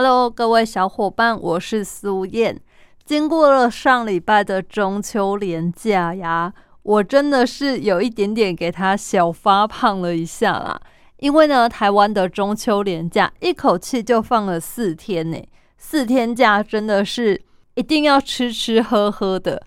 ？Hello，各位小伙伴，我是苏燕。经过了上礼拜的中秋连假呀，我真的是有一点点给他小发胖了一下啦。因为呢，台湾的中秋连假一口气就放了四天呢，四天假真的是一定要吃吃喝喝的。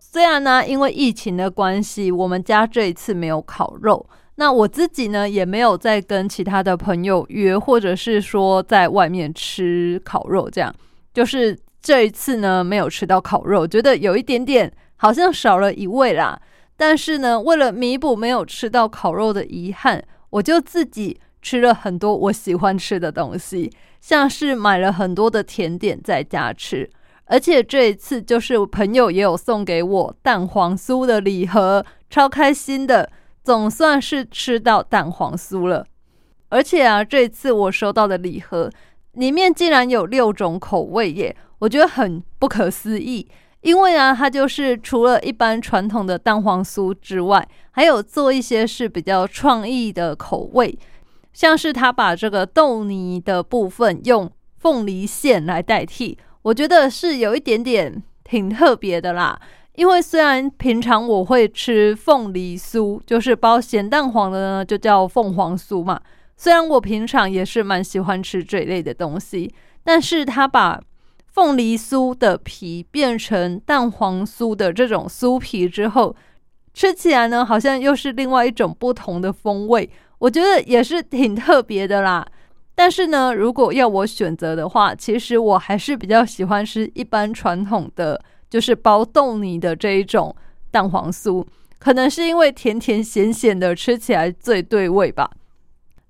虽然呢，因为疫情的关系，我们家这一次没有烤肉，那我自己呢也没有再跟其他的朋友约，或者是说在外面吃烤肉，这样就是这一次呢没有吃到烤肉，觉得有一点点好像少了一味啦。但是呢，为了弥补没有吃到烤肉的遗憾。我就自己吃了很多我喜欢吃的东西，像是买了很多的甜点在家吃，而且这一次就是朋友也有送给我蛋黄酥的礼盒，超开心的，总算是吃到蛋黄酥了。而且啊，这次我收到的礼盒里面竟然有六种口味耶，我觉得很不可思议。因为啊，它就是除了一般传统的蛋黄酥之外，还有做一些是比较创意的口味，像是他把这个豆泥的部分用凤梨馅来代替，我觉得是有一点点挺特别的啦。因为虽然平常我会吃凤梨酥，就是包咸蛋黄的呢，就叫凤凰酥嘛。虽然我平常也是蛮喜欢吃这一类的东西，但是他把凤梨酥的皮变成蛋黄酥的这种酥皮之后，吃起来呢，好像又是另外一种不同的风味，我觉得也是挺特别的啦。但是呢，如果要我选择的话，其实我还是比较喜欢吃一般传统的，就是包豆泥的这一种蛋黄酥，可能是因为甜甜咸咸的，吃起来最对味吧。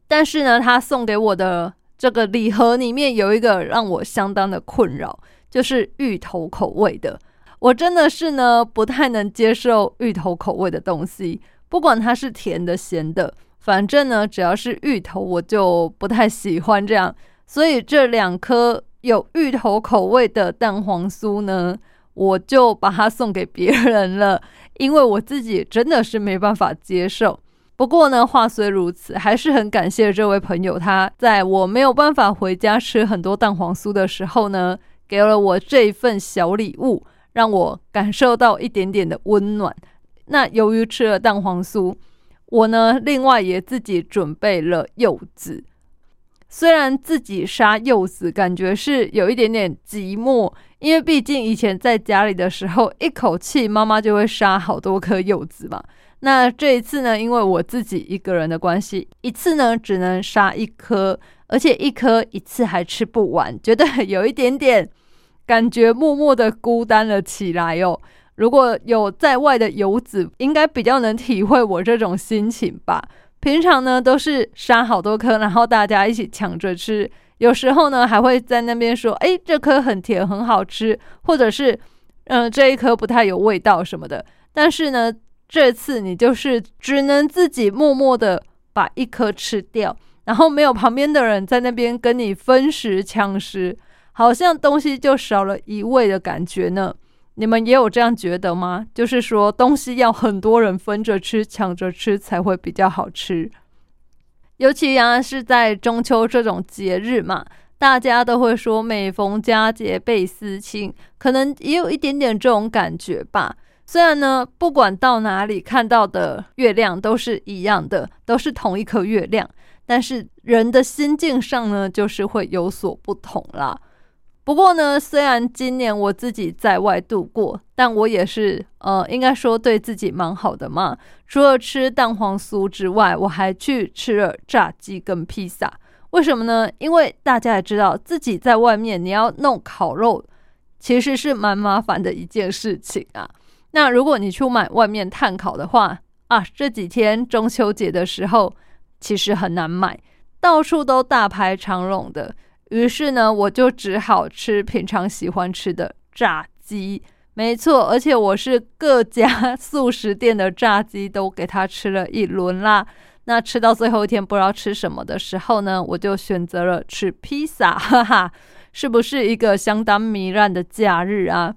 但是呢，他送给我的。这个礼盒里面有一个让我相当的困扰，就是芋头口味的。我真的是呢不太能接受芋头口味的东西，不管它是甜的、咸的，反正呢只要是芋头，我就不太喜欢这样。所以这两颗有芋头口味的蛋黄酥呢，我就把它送给别人了，因为我自己真的是没办法接受。不过呢，话虽如此，还是很感谢这位朋友，他在我没有办法回家吃很多蛋黄酥的时候呢，给了我这一份小礼物，让我感受到一点点的温暖。那由于吃了蛋黄酥，我呢另外也自己准备了柚子。虽然自己杀柚子感觉是有一点点寂寞，因为毕竟以前在家里的时候，一口气妈妈就会杀好多颗柚子嘛。那这一次呢，因为我自己一个人的关系，一次呢只能杀一颗，而且一颗一次还吃不完，觉得有一点点感觉默默的孤单了起来哦。如果有在外的游子，应该比较能体会我这种心情吧。平常呢都是杀好多颗，然后大家一起抢着吃，有时候呢还会在那边说：“哎，这颗很甜，很好吃。”或者是“嗯，这一颗不太有味道什么的。”但是呢。这次你就是只能自己默默的把一颗吃掉，然后没有旁边的人在那边跟你分食抢食，好像东西就少了一味的感觉呢。你们也有这样觉得吗？就是说东西要很多人分着吃、抢着吃才会比较好吃。尤其啊是在中秋这种节日嘛，大家都会说每逢佳节倍思亲，可能也有一点点这种感觉吧。虽然呢，不管到哪里看到的月亮都是一样的，都是同一颗月亮，但是人的心境上呢，就是会有所不同啦。不过呢，虽然今年我自己在外度过，但我也是呃，应该说对自己蛮好的嘛。除了吃蛋黄酥之外，我还去吃了炸鸡跟披萨。为什么呢？因为大家也知道自己在外面你要弄烤肉，其实是蛮麻烦的一件事情啊。那如果你去买外面碳烤的话啊，这几天中秋节的时候其实很难买，到处都大排长龙的。于是呢，我就只好吃平常喜欢吃的炸鸡。没错，而且我是各家素食店的炸鸡都给他吃了一轮啦。那吃到最后一天不知道吃什么的时候呢，我就选择了吃披萨，哈哈，是不是一个相当糜烂的假日啊？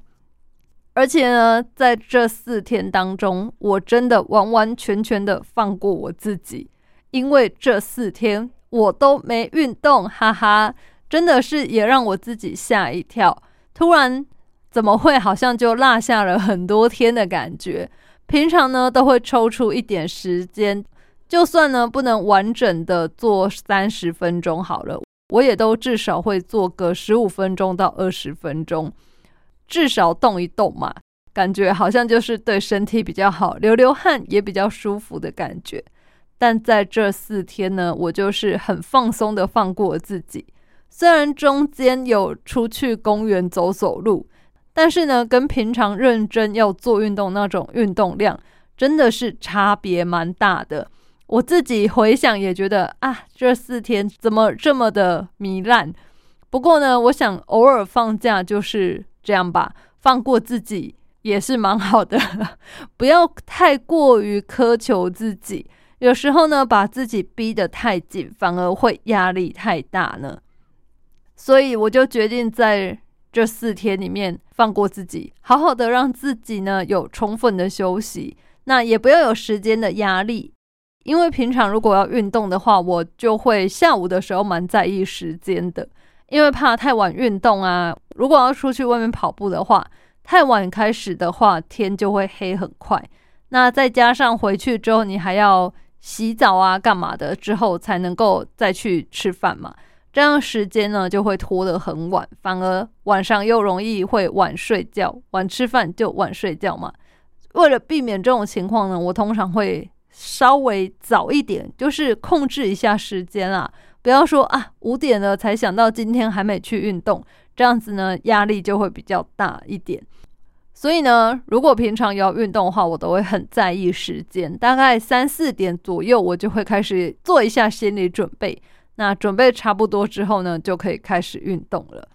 而且呢，在这四天当中，我真的完完全全的放过我自己，因为这四天我都没运动，哈哈，真的是也让我自己吓一跳，突然。怎么会好像就落下了很多天的感觉？平常呢都会抽出一点时间，就算呢不能完整的做三十分钟好了，我也都至少会做个十五分钟到二十分钟，至少动一动嘛，感觉好像就是对身体比较好，流流汗也比较舒服的感觉。但在这四天呢，我就是很放松的放过自己，虽然中间有出去公园走走路。但是呢，跟平常认真要做运动那种运动量，真的是差别蛮大的。我自己回想也觉得啊，这四天怎么这么的糜烂？不过呢，我想偶尔放假就是这样吧，放过自己也是蛮好的，不要太过于苛求自己。有时候呢，把自己逼得太紧，反而会压力太大呢。所以我就决定在。这四天里面，放过自己，好好的让自己呢有充分的休息，那也不要有时间的压力。因为平常如果要运动的话，我就会下午的时候蛮在意时间的，因为怕太晚运动啊。如果要出去外面跑步的话，太晚开始的话，天就会黑很快。那再加上回去之后，你还要洗澡啊，干嘛的，之后才能够再去吃饭嘛。这样时间呢就会拖得很晚，反而晚上又容易会晚睡觉，晚吃饭就晚睡觉嘛。为了避免这种情况呢，我通常会稍微早一点，就是控制一下时间啊，不要说啊五点了才想到今天还没去运动，这样子呢压力就会比较大一点。所以呢，如果平常要运动的话，我都会很在意时间，大概三四点左右，我就会开始做一下心理准备。那准备差不多之后呢，就可以开始运动了。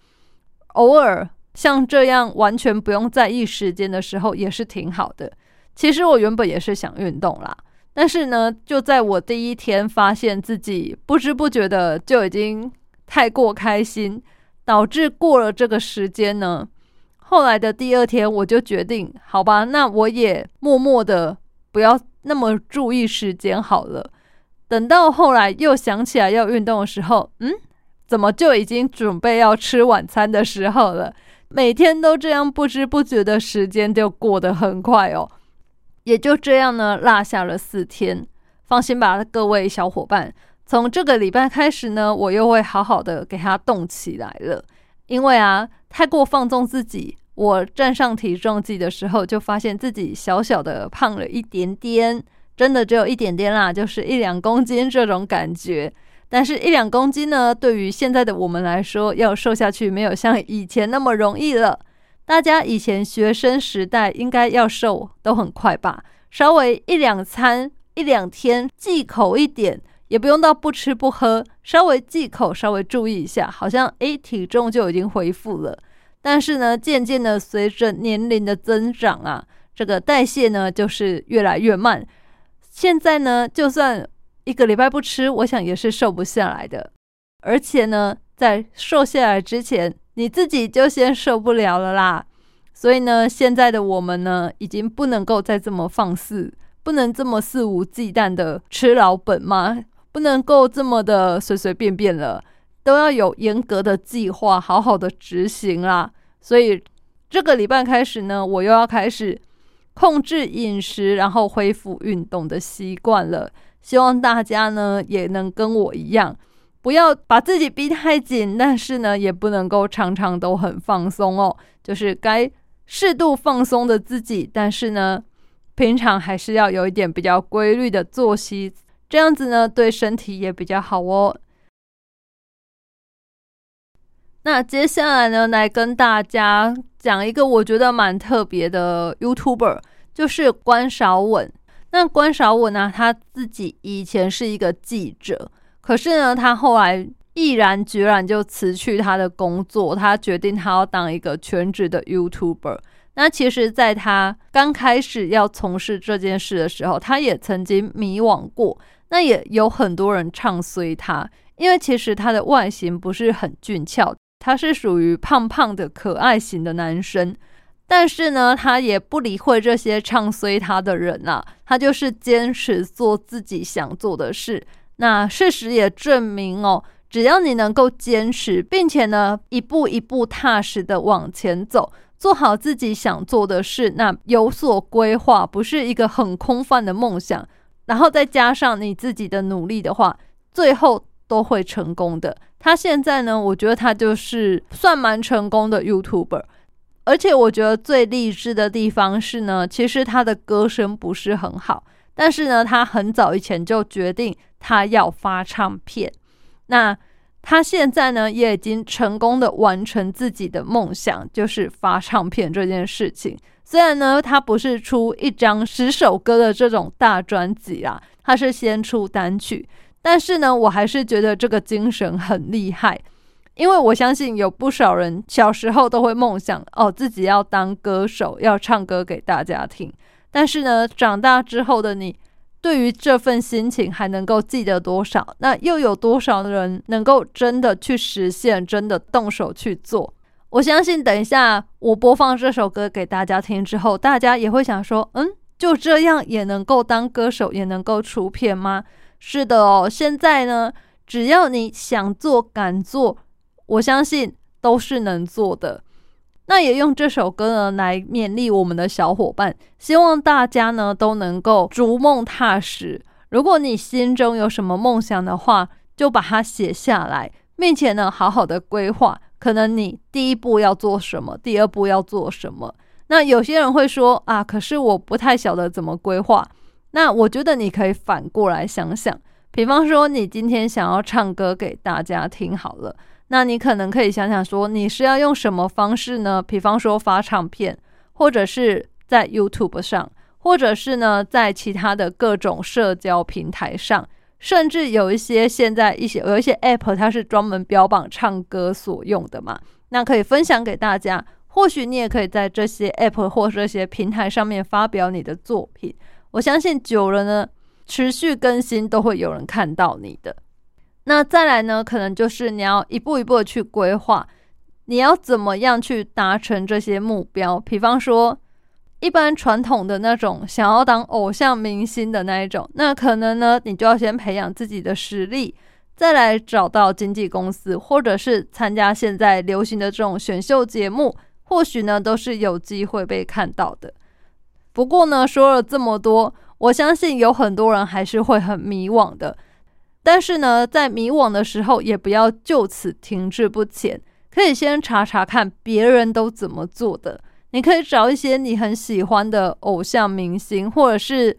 偶尔像这样完全不用在意时间的时候，也是挺好的。其实我原本也是想运动啦，但是呢，就在我第一天发现自己不知不觉的就已经太过开心，导致过了这个时间呢，后来的第二天我就决定，好吧，那我也默默的不要那么注意时间好了。等到后来又想起来要运动的时候，嗯，怎么就已经准备要吃晚餐的时候了？每天都这样，不知不觉的时间就过得很快哦。也就这样呢，落下了四天。放心吧，各位小伙伴，从这个礼拜开始呢，我又会好好的给它动起来了。因为啊，太过放纵自己，我站上体重计的时候，就发现自己小小的胖了一点点。真的只有一点点啦，就是一两公斤这种感觉。但是，一两公斤呢，对于现在的我们来说，要瘦下去没有像以前那么容易了。大家以前学生时代应该要瘦都很快吧？稍微一两餐、一两天忌口一点，也不用到不吃不喝，稍微忌口，稍微注意一下，好像诶体重就已经恢复了。但是呢，渐渐的随着年龄的增长啊，这个代谢呢就是越来越慢。现在呢，就算一个礼拜不吃，我想也是瘦不下来的。而且呢，在瘦下来之前，你自己就先受不了了啦。所以呢，现在的我们呢，已经不能够再这么放肆，不能这么肆无忌惮的吃老本吗？不能够这么的随随便便了，都要有严格的计划，好好的执行啦。所以这个礼拜开始呢，我又要开始。控制饮食，然后恢复运动的习惯了。希望大家呢也能跟我一样，不要把自己逼太紧，但是呢也不能够常常都很放松哦。就是该适度放松的自己，但是呢平常还是要有一点比较规律的作息，这样子呢对身体也比较好哦。那接下来呢，来跟大家讲一个我觉得蛮特别的 YouTuber，就是关少文。那关少文呢，他自己以前是一个记者，可是呢，他后来毅然决然就辞去他的工作，他决定他要当一个全职的 YouTuber。那其实，在他刚开始要从事这件事的时候，他也曾经迷惘过。那也有很多人唱衰他，因为其实他的外形不是很俊俏，他是属于胖胖的可爱型的男生。但是呢，他也不理会这些唱衰他的人啊，他就是坚持做自己想做的事。那事实也证明哦，只要你能够坚持，并且呢，一步一步踏实的往前走，做好自己想做的事，那有所规划，不是一个很空泛的梦想。然后再加上你自己的努力的话，最后都会成功的。他现在呢，我觉得他就是算蛮成功的 YouTuber，而且我觉得最励志的地方是呢，其实他的歌声不是很好，但是呢，他很早以前就决定他要发唱片。那他现在呢，也已经成功的完成自己的梦想，就是发唱片这件事情。虽然呢，他不是出一张十首歌的这种大专辑啊，他是先出单曲，但是呢，我还是觉得这个精神很厉害，因为我相信有不少人小时候都会梦想哦，自己要当歌手，要唱歌给大家听。但是呢，长大之后的你，对于这份心情还能够记得多少？那又有多少人能够真的去实现，真的动手去做？我相信，等一下我播放这首歌给大家听之后，大家也会想说：“嗯，就这样也能够当歌手，也能够出片吗？”是的哦，现在呢，只要你想做、敢做，我相信都是能做的。那也用这首歌呢来勉励我们的小伙伴，希望大家呢都能够逐梦踏实。如果你心中有什么梦想的话，就把它写下来，并且呢好好的规划。可能你第一步要做什么，第二步要做什么？那有些人会说啊，可是我不太晓得怎么规划。那我觉得你可以反过来想想，比方说你今天想要唱歌给大家听好了，那你可能可以想想说，你是要用什么方式呢？比方说发唱片，或者是在 YouTube 上，或者是呢在其他的各种社交平台上。甚至有一些现在一些有一些 app，它是专门标榜唱歌所用的嘛，那可以分享给大家。或许你也可以在这些 app 或这些平台上面发表你的作品。我相信久了呢，持续更新都会有人看到你的。那再来呢，可能就是你要一步一步的去规划，你要怎么样去达成这些目标。比方说。一般传统的那种想要当偶像明星的那一种，那可能呢，你就要先培养自己的实力，再来找到经纪公司，或者是参加现在流行的这种选秀节目，或许呢都是有机会被看到的。不过呢，说了这么多，我相信有很多人还是会很迷惘的。但是呢，在迷惘的时候，也不要就此停滞不前，可以先查查看别人都怎么做的。你可以找一些你很喜欢的偶像明星，或者是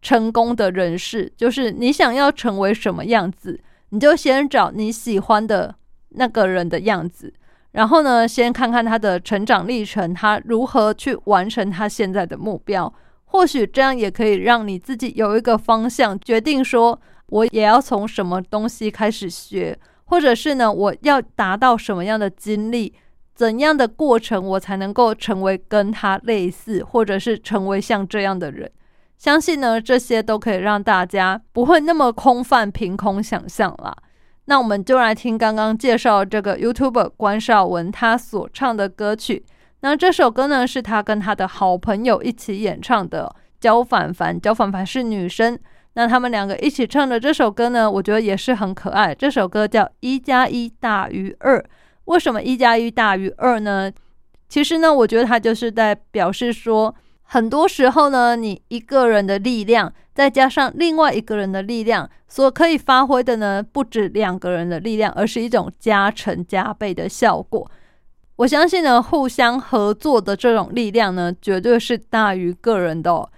成功的人士，就是你想要成为什么样子，你就先找你喜欢的那个人的样子，然后呢，先看看他的成长历程，他如何去完成他现在的目标。或许这样也可以让你自己有一个方向，决定说我也要从什么东西开始学，或者是呢，我要达到什么样的经历。怎样的过程，我才能够成为跟他类似，或者是成为像这样的人？相信呢，这些都可以让大家不会那么空泛、凭空想象啦。那我们就来听刚刚介绍这个 YouTuber 关少文他所唱的歌曲。那这首歌呢，是他跟他的好朋友一起演唱的。焦凡凡，焦凡凡是女生。那他们两个一起唱的这首歌呢，我觉得也是很可爱。这首歌叫《一加一大于二》。为什么一加一大于二呢？其实呢，我觉得它就是在表示说，很多时候呢，你一个人的力量再加上另外一个人的力量，所可以发挥的呢，不止两个人的力量，而是一种加成加倍的效果。我相信呢，互相合作的这种力量呢，绝对是大于个人的。哦。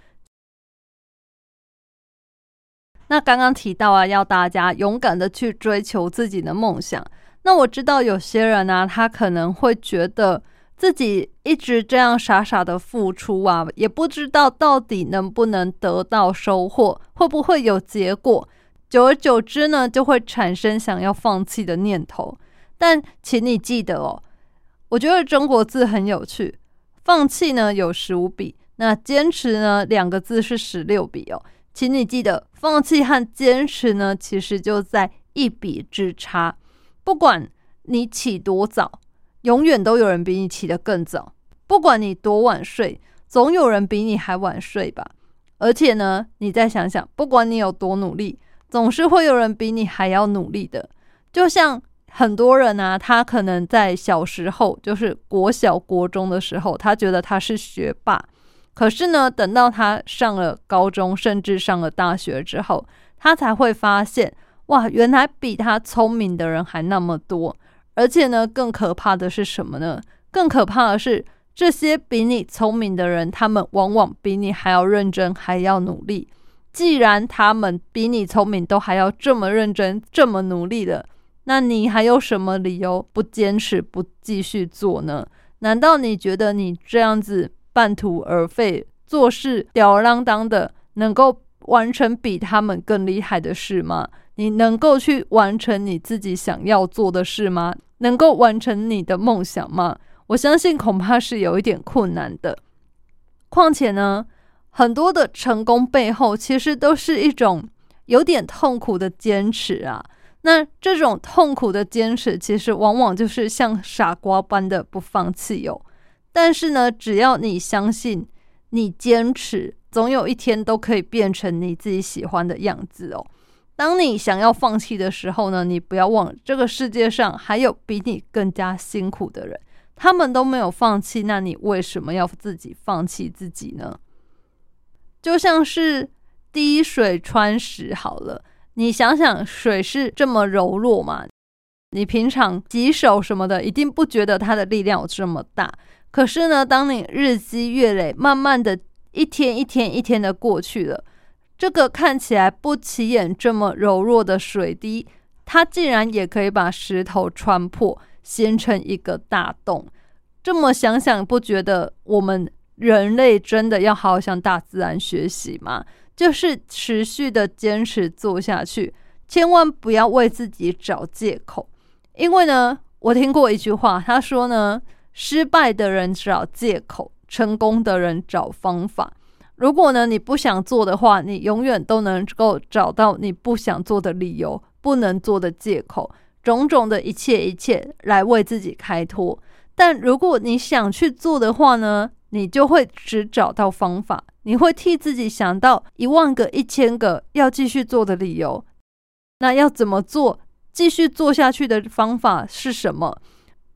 那刚刚提到啊，要大家勇敢的去追求自己的梦想。那我知道有些人呢，他可能会觉得自己一直这样傻傻的付出啊，也不知道到底能不能得到收获，会不会有结果。久而久之呢，就会产生想要放弃的念头。但请你记得哦，我觉得中国字很有趣，放弃呢有十五笔，那坚持呢两个字是十六笔哦。请你记得，放弃和坚持呢，其实就在一笔之差。不管你起多早，永远都有人比你起得更早；不管你多晚睡，总有人比你还晚睡吧。而且呢，你再想想，不管你有多努力，总是会有人比你还要努力的。就像。很多人呢，他可能在小时候，就是国小、国中的时候，他觉得他是学霸。可是呢，等到他上了高中，甚至上了大学之后，他才会发现，哇，原来比他聪明的人还那么多。而且呢，更可怕的是什么呢？更可怕的是，这些比你聪明的人，他们往往比你还要认真，还要努力。既然他们比你聪明，都还要这么认真、这么努力的。那你还有什么理由不坚持、不继续做呢？难道你觉得你这样子半途而废、做事吊儿郎当的，能够完成比他们更厉害的事吗？你能够去完成你自己想要做的事吗？能够完成你的梦想吗？我相信恐怕是有一点困难的。况且呢，很多的成功背后，其实都是一种有点痛苦的坚持啊。那这种痛苦的坚持，其实往往就是像傻瓜般的不放弃哦。但是呢，只要你相信，你坚持，总有一天都可以变成你自己喜欢的样子哦。当你想要放弃的时候呢，你不要忘了，这个世界上还有比你更加辛苦的人，他们都没有放弃，那你为什么要自己放弃自己呢？就像是滴水穿石好了。你想想，水是这么柔弱嘛？你平常洗手什么的，一定不觉得它的力量有这么大。可是呢，当你日积月累，慢慢的一天一天一天的过去了，这个看起来不起眼、这么柔弱的水滴，它竟然也可以把石头穿破，形成一个大洞。这么想想，不觉得我们人类真的要好好向大自然学习吗？就是持续的坚持做下去，千万不要为自己找借口。因为呢，我听过一句话，他说呢，失败的人找借口，成功的人找方法。如果呢你不想做的话，你永远都能够找到你不想做的理由，不能做的借口，种种的一切一切来为自己开脱。但如果你想去做的话呢，你就会只找到方法。你会替自己想到一万个、一千个要继续做的理由，那要怎么做？继续做下去的方法是什么？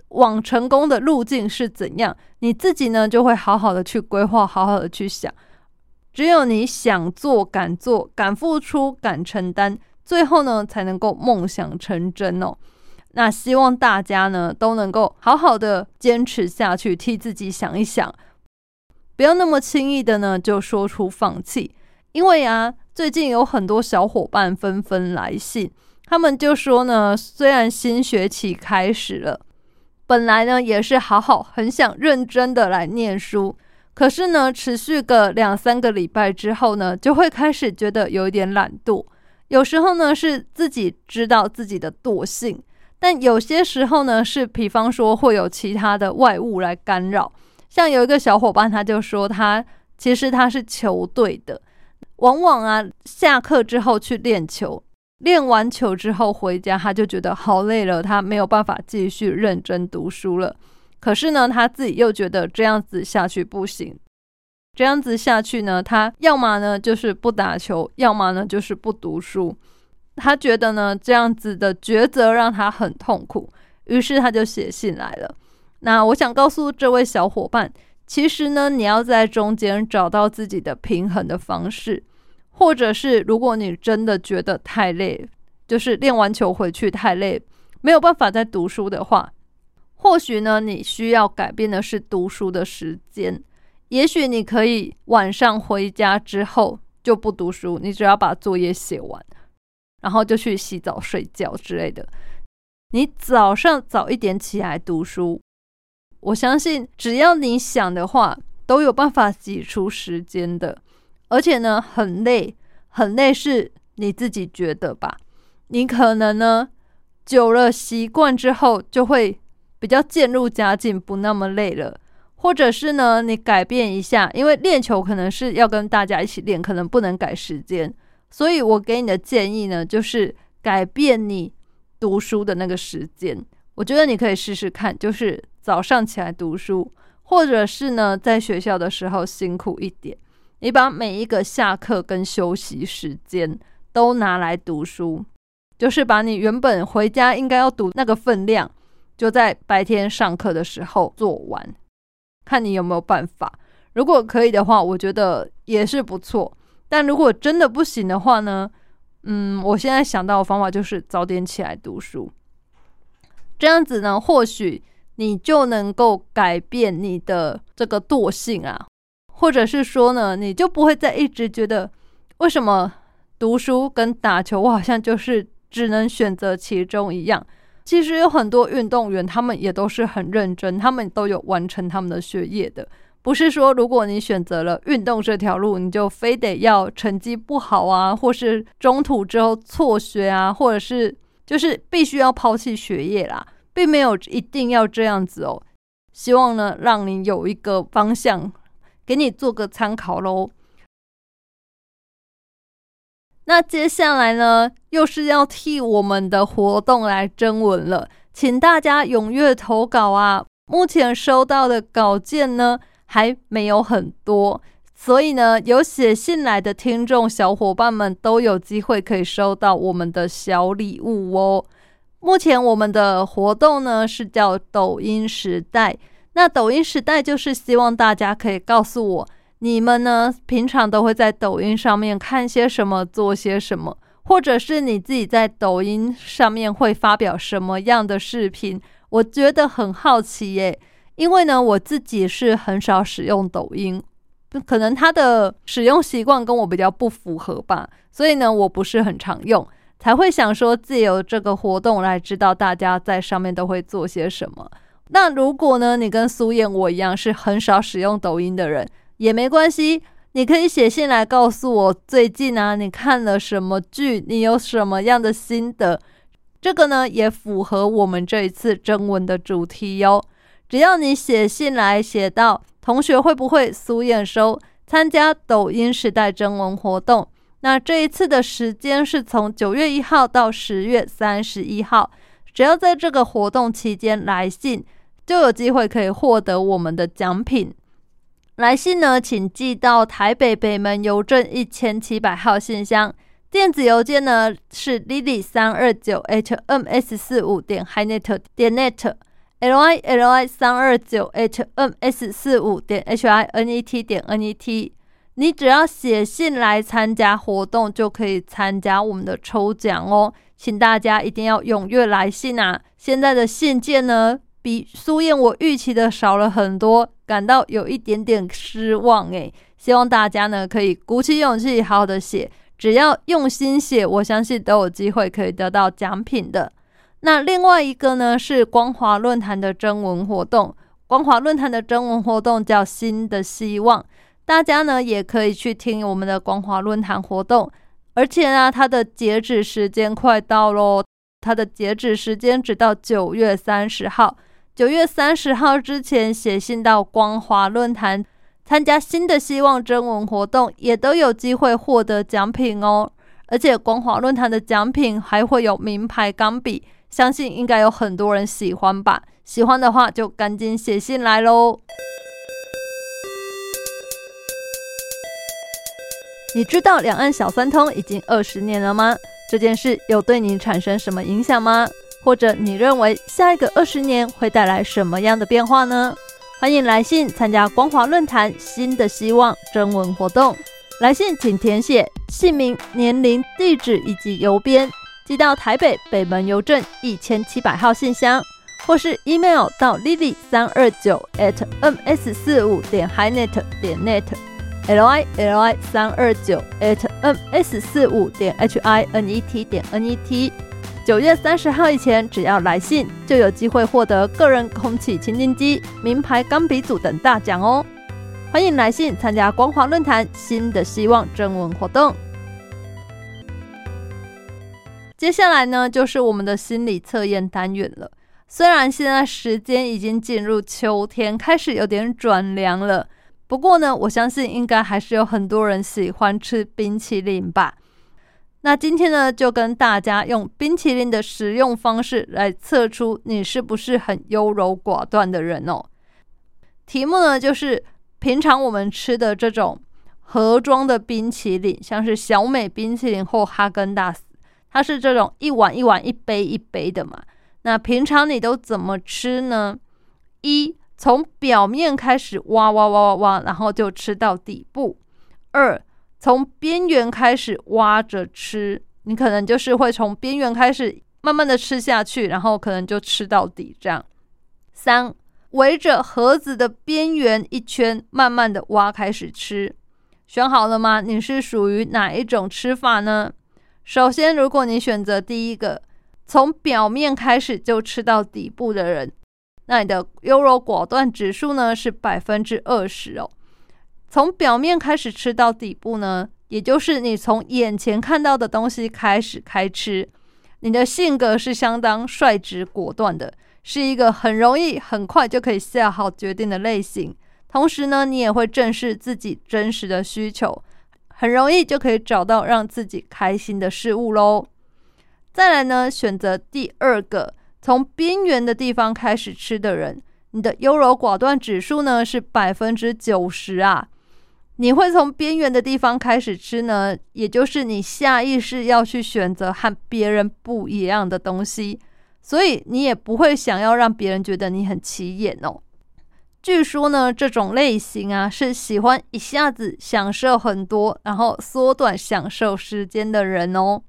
往成功的路径是怎样？你自己呢，就会好好的去规划，好好的去想。只有你想做、敢做、敢付出、敢承担，最后呢，才能够梦想成真哦。那希望大家呢，都能够好好的坚持下去，替自己想一想。不要那么轻易的呢就说出放弃，因为啊，最近有很多小伙伴纷纷来信，他们就说呢，虽然新学期开始了，本来呢也是好好很想认真的来念书，可是呢，持续个两三个礼拜之后呢，就会开始觉得有一点懒惰。有时候呢是自己知道自己的惰性，但有些时候呢是，比方说会有其他的外物来干扰。像有一个小伙伴，他就说他其实他是球队的，往往啊下课之后去练球，练完球之后回家，他就觉得好累了，他没有办法继续认真读书了。可是呢，他自己又觉得这样子下去不行，这样子下去呢，他要么呢就是不打球，要么呢就是不读书。他觉得呢这样子的抉择让他很痛苦，于是他就写信来了。那我想告诉这位小伙伴，其实呢，你要在中间找到自己的平衡的方式，或者是如果你真的觉得太累，就是练完球回去太累，没有办法再读书的话，或许呢，你需要改变的是读书的时间。也许你可以晚上回家之后就不读书，你只要把作业写完，然后就去洗澡睡觉之类的。你早上早一点起来读书。我相信，只要你想的话，都有办法挤出时间的。而且呢，很累，很累是你自己觉得吧。你可能呢，久了习惯之后，就会比较渐入佳境，不那么累了。或者是呢，你改变一下，因为练球可能是要跟大家一起练，可能不能改时间。所以我给你的建议呢，就是改变你读书的那个时间。我觉得你可以试试看，就是早上起来读书，或者是呢，在学校的时候辛苦一点，你把每一个下课跟休息时间都拿来读书，就是把你原本回家应该要读那个分量，就在白天上课的时候做完。看你有没有办法，如果可以的话，我觉得也是不错。但如果真的不行的话呢？嗯，我现在想到的方法就是早点起来读书，这样子呢，或许你就能够改变你的这个惰性啊，或者是说呢，你就不会再一直觉得为什么读书跟打球，我好像就是只能选择其中一样。其实有很多运动员，他们也都是很认真，他们都有完成他们的学业的。不是说如果你选择了运动这条路，你就非得要成绩不好啊，或是中途之后辍学啊，或者是就是必须要抛弃学业啦，并没有一定要这样子哦。希望呢，让你有一个方向，给你做个参考喽。那接下来呢，又是要替我们的活动来征文了，请大家踊跃投稿啊！目前收到的稿件呢还没有很多，所以呢，有写信来的听众小伙伴们都有机会可以收到我们的小礼物哦。目前我们的活动呢是叫抖音时代，那抖音时代就是希望大家可以告诉我。你们呢？平常都会在抖音上面看些什么，做些什么，或者是你自己在抖音上面会发表什么样的视频？我觉得很好奇耶，因为呢，我自己是很少使用抖音，可能它的使用习惯跟我比较不符合吧，所以呢，我不是很常用，才会想说借由这个活动来知道大家在上面都会做些什么。那如果呢，你跟苏燕我一样是很少使用抖音的人？也没关系，你可以写信来告诉我最近啊，你看了什么剧，你有什么样的心得？这个呢也符合我们这一次征文的主题哟。只要你写信来写到同学会不会苏验收参加抖音时代征文活动，那这一次的时间是从九月一号到十月三十一号，只要在这个活动期间来信，就有机会可以获得我们的奖品。来信呢，请寄到台北北门邮政一千七百号信箱，电子邮件呢是 lily 三二九 h m s 四五点 hinet 点 net，l i l i 三二九 h m s 四五点 h i n e t 点 n e t。你只要写信来参加活动，就可以参加我们的抽奖哦，请大家一定要踊跃来信啊！现在的信件呢？比苏燕我预期的少了很多，感到有一点点失望诶，希望大家呢可以鼓起勇气，好好的写，只要用心写，我相信都有机会可以得到奖品的。那另外一个呢是光华论坛的征文活动，光华论坛的征文活动叫新的希望，大家呢也可以去听我们的光华论坛活动，而且呢它的截止时间快到喽，它的截止时间只到九月三十号。九月三十号之前写信到光华论坛参加新的希望征文活动，也都有机会获得奖品哦。而且光华论坛的奖品还会有名牌钢笔，相信应该有很多人喜欢吧。喜欢的话就赶紧写信来喽。你知道两岸小三通已经二十年了吗？这件事有对你产生什么影响吗？或者你认为下一个二十年会带来什么样的变化呢？欢迎来信参加光华论坛新的希望征文活动。来信请填写姓名、年龄、地址以及邮编，寄到台北北门邮政一千七百号信箱，或是 email 到 lily 三二九 at ms 四五点 hinet 点 net，l i l i 三二九 at ms 四五点 h i n e t 点 n e t。九月三十号以前，只要来信，就有机会获得个人空气清净机、名牌钢笔组等大奖哦！欢迎来信参加光华论坛新的希望征文活动。接下来呢，就是我们的心理测验单元了。虽然现在时间已经进入秋天，开始有点转凉了，不过呢，我相信应该还是有很多人喜欢吃冰淇淋吧。那今天呢，就跟大家用冰淇淋的食用方式来测出你是不是很优柔寡断的人哦。题目呢，就是平常我们吃的这种盒装的冰淇淋，像是小美冰淇淋或哈根达斯，它是这种一碗一碗、一杯一杯的嘛。那平常你都怎么吃呢？一从表面开始挖挖挖挖挖，然后就吃到底部。二从边缘开始挖着吃，你可能就是会从边缘开始慢慢的吃下去，然后可能就吃到底这样。三围着盒子的边缘一圈，慢慢的挖开始吃。选好了吗？你是属于哪一种吃法呢？首先，如果你选择第一个。从表面开始就吃到底部的人，那你的优柔寡断指数呢是百分之二十哦。从表面开始吃到底部呢，也就是你从眼前看到的东西开始开吃。你的性格是相当率直果断的，是一个很容易很快就可以下好决定的类型。同时呢，你也会正视自己真实的需求，很容易就可以找到让自己开心的事物喽。再来呢，选择第二个从边缘的地方开始吃的人，你的优柔寡断指数呢是百分之九十啊。你会从边缘的地方开始吃呢，也就是你下意识要去选择和别人不一样的东西，所以你也不会想要让别人觉得你很起眼哦。据说呢，这种类型啊是喜欢一下子享受很多，然后缩短享受时间的人哦。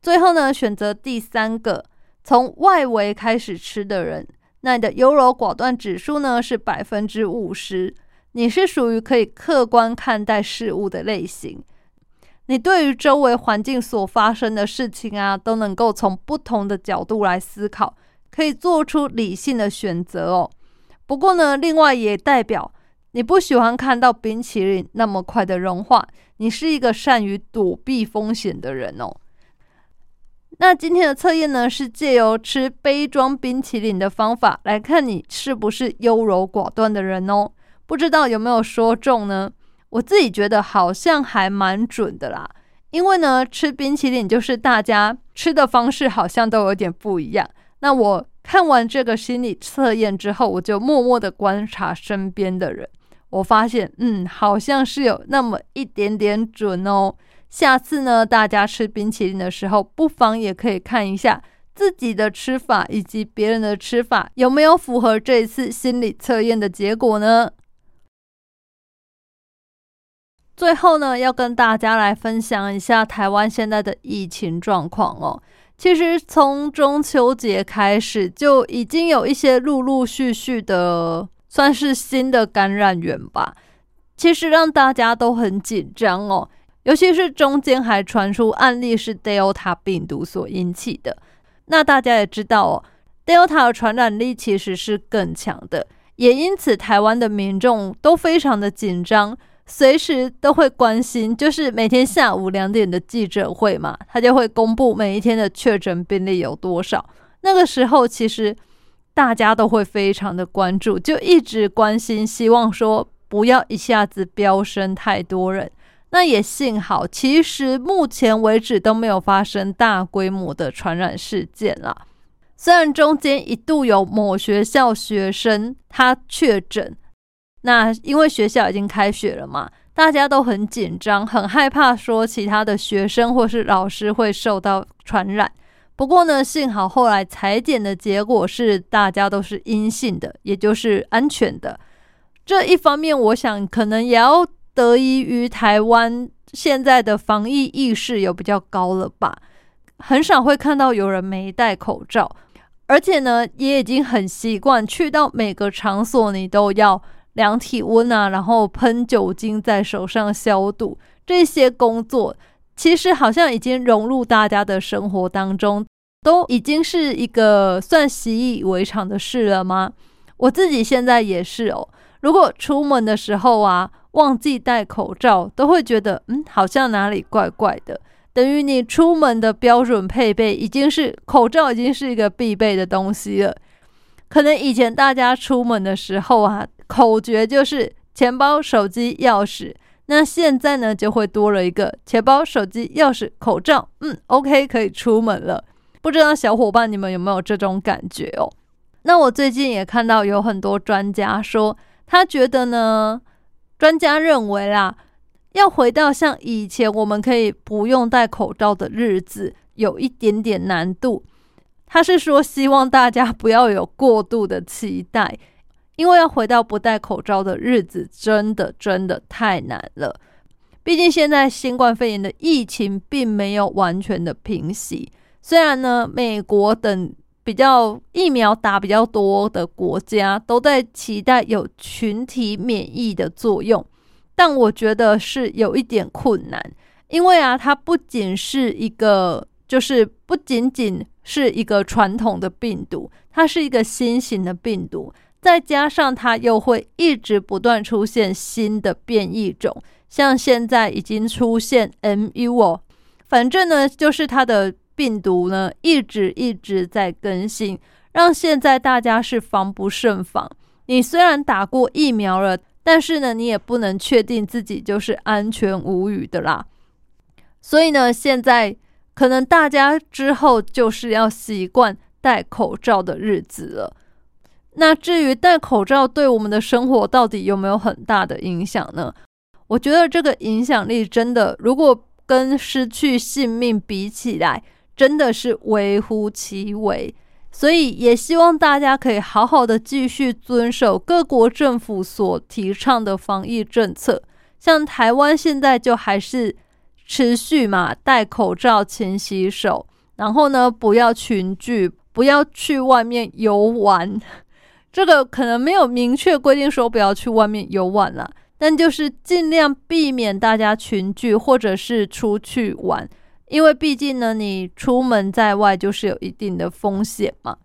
最后呢，选择第三个从外围开始吃的人，那你的优柔寡断指数呢是百分之五十。你是属于可以客观看待事物的类型，你对于周围环境所发生的事情啊，都能够从不同的角度来思考，可以做出理性的选择哦。不过呢，另外也代表你不喜欢看到冰淇淋那么快的融化，你是一个善于躲避风险的人哦。那今天的测验呢，是借由吃杯装冰淇淋的方法来看你是不是优柔寡断的人哦。不知道有没有说中呢？我自己觉得好像还蛮准的啦。因为呢，吃冰淇淋就是大家吃的方式好像都有点不一样。那我看完这个心理测验之后，我就默默的观察身边的人，我发现，嗯，好像是有那么一点点准哦。下次呢，大家吃冰淇淋的时候，不妨也可以看一下自己的吃法以及别人的吃法有没有符合这一次心理测验的结果呢？最后呢，要跟大家来分享一下台湾现在的疫情状况哦。其实从中秋节开始，就已经有一些陆陆续续的算是新的感染源吧。其实让大家都很紧张哦。尤其是中间还传出案例是 Delta 病毒所引起的，那大家也知道哦，Delta 的传染力其实是更强的，也因此台湾的民众都非常的紧张，随时都会关心，就是每天下午两点的记者会嘛，他就会公布每一天的确诊病例有多少。那个时候其实大家都会非常的关注，就一直关心，希望说不要一下子飙升太多人。那也幸好，其实目前为止都没有发生大规模的传染事件啦。虽然中间一度有某学校学生他确诊，那因为学校已经开学了嘛，大家都很紧张，很害怕说其他的学生或是老师会受到传染。不过呢，幸好后来裁剪的结果是大家都是阴性的，也就是安全的。这一方面，我想可能也要。得益于台湾现在的防疫意识有比较高了吧，很少会看到有人没戴口罩，而且呢，也已经很习惯去到每个场所你都要量体温啊，然后喷酒精在手上消毒，这些工作其实好像已经融入大家的生活当中，都已经是一个算习以为常的事了吗？我自己现在也是哦，如果出门的时候啊。忘记戴口罩，都会觉得嗯，好像哪里怪怪的。等于你出门的标准配备已经是口罩，已经是一个必备的东西了。可能以前大家出门的时候啊，口诀就是钱包、手机、钥匙。那现在呢，就会多了一个钱包、手机、钥匙、口罩。嗯，OK，可以出门了。不知道小伙伴你们有没有这种感觉哦？那我最近也看到有很多专家说，他觉得呢，专家认为啦，要回到像以前我们可以不用戴口罩的日子，有一点点难度。他是说，希望大家不要有过度的期待。因为要回到不戴口罩的日子，真的真的太难了。毕竟现在新冠肺炎的疫情并没有完全的平息。虽然呢，美国等比较疫苗打比较多的国家都在期待有群体免疫的作用，但我觉得是有一点困难。因为啊，它不仅是一个，就是不仅仅是一个传统的病毒，它是一个新型的病毒。再加上它又会一直不断出现新的变异种，像现在已经出现 MU 哦，反正呢就是它的病毒呢一直一直在更新，让现在大家是防不胜防。你虽然打过疫苗了，但是呢你也不能确定自己就是安全无虞的啦。所以呢，现在可能大家之后就是要习惯戴口罩的日子了。那至于戴口罩对我们的生活到底有没有很大的影响呢？我觉得这个影响力真的，如果跟失去性命比起来，真的是微乎其微。所以也希望大家可以好好的继续遵守各国政府所提倡的防疫政策。像台湾现在就还是持续嘛，戴口罩、勤洗手，然后呢，不要群聚，不要去外面游玩。这个可能没有明确规定说不要去外面游玩了，但就是尽量避免大家群聚或者是出去玩，因为毕竟呢，你出门在外就是有一定的风险嘛。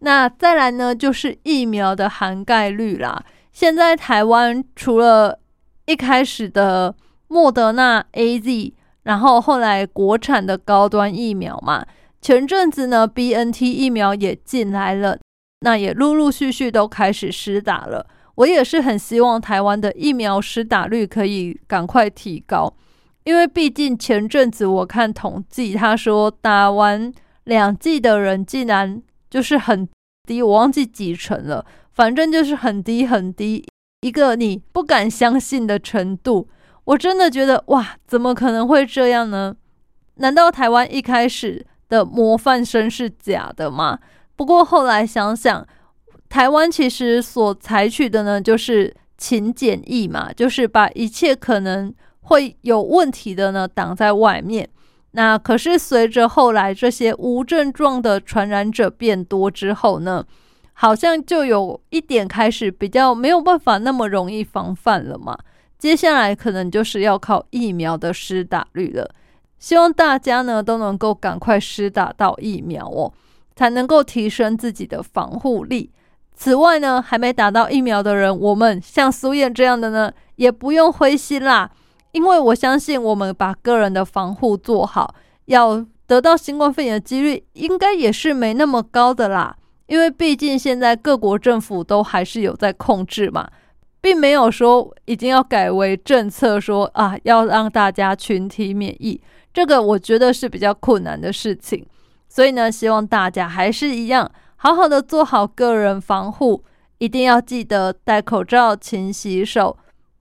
那再来呢，就是疫苗的涵盖率啦。现在台湾除了一开始的莫德纳 A Z，然后后来国产的高端疫苗嘛，前阵子呢 B N T 疫苗也进来了。那也陆陆续续都开始施打了，我也是很希望台湾的疫苗施打率可以赶快提高，因为毕竟前阵子我看统计，他说打完两剂的人竟然就是很低，我忘记几成了，反正就是很低很低，一个你不敢相信的程度。我真的觉得哇，怎么可能会这样呢？难道台湾一开始的模范生是假的吗？不过后来想想，台湾其实所采取的呢，就是勤检疫嘛，就是把一切可能会有问题的呢挡在外面。那可是随着后来这些无症状的传染者变多之后呢，好像就有一点开始比较没有办法那么容易防范了嘛。接下来可能就是要靠疫苗的施打率了。希望大家呢都能够赶快施打到疫苗哦。才能够提升自己的防护力。此外呢，还没打到疫苗的人，我们像苏燕这样的呢，也不用灰心啦。因为我相信，我们把个人的防护做好，要得到新冠肺炎的几率应该也是没那么高的啦。因为毕竟现在各国政府都还是有在控制嘛，并没有说已经要改为政策说啊，要让大家群体免疫。这个我觉得是比较困难的事情。所以呢，希望大家还是一样，好好的做好个人防护，一定要记得戴口罩、勤洗手。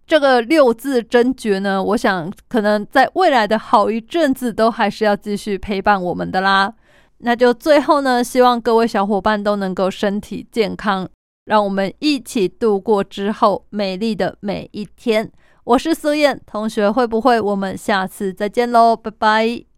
这个六字真诀呢，我想可能在未来的好一阵子都还是要继续陪伴我们的啦。那就最后呢，希望各位小伙伴都能够身体健康，让我们一起度过之后美丽的每一天。我是苏燕同学，会不会我们下次再见喽？拜拜。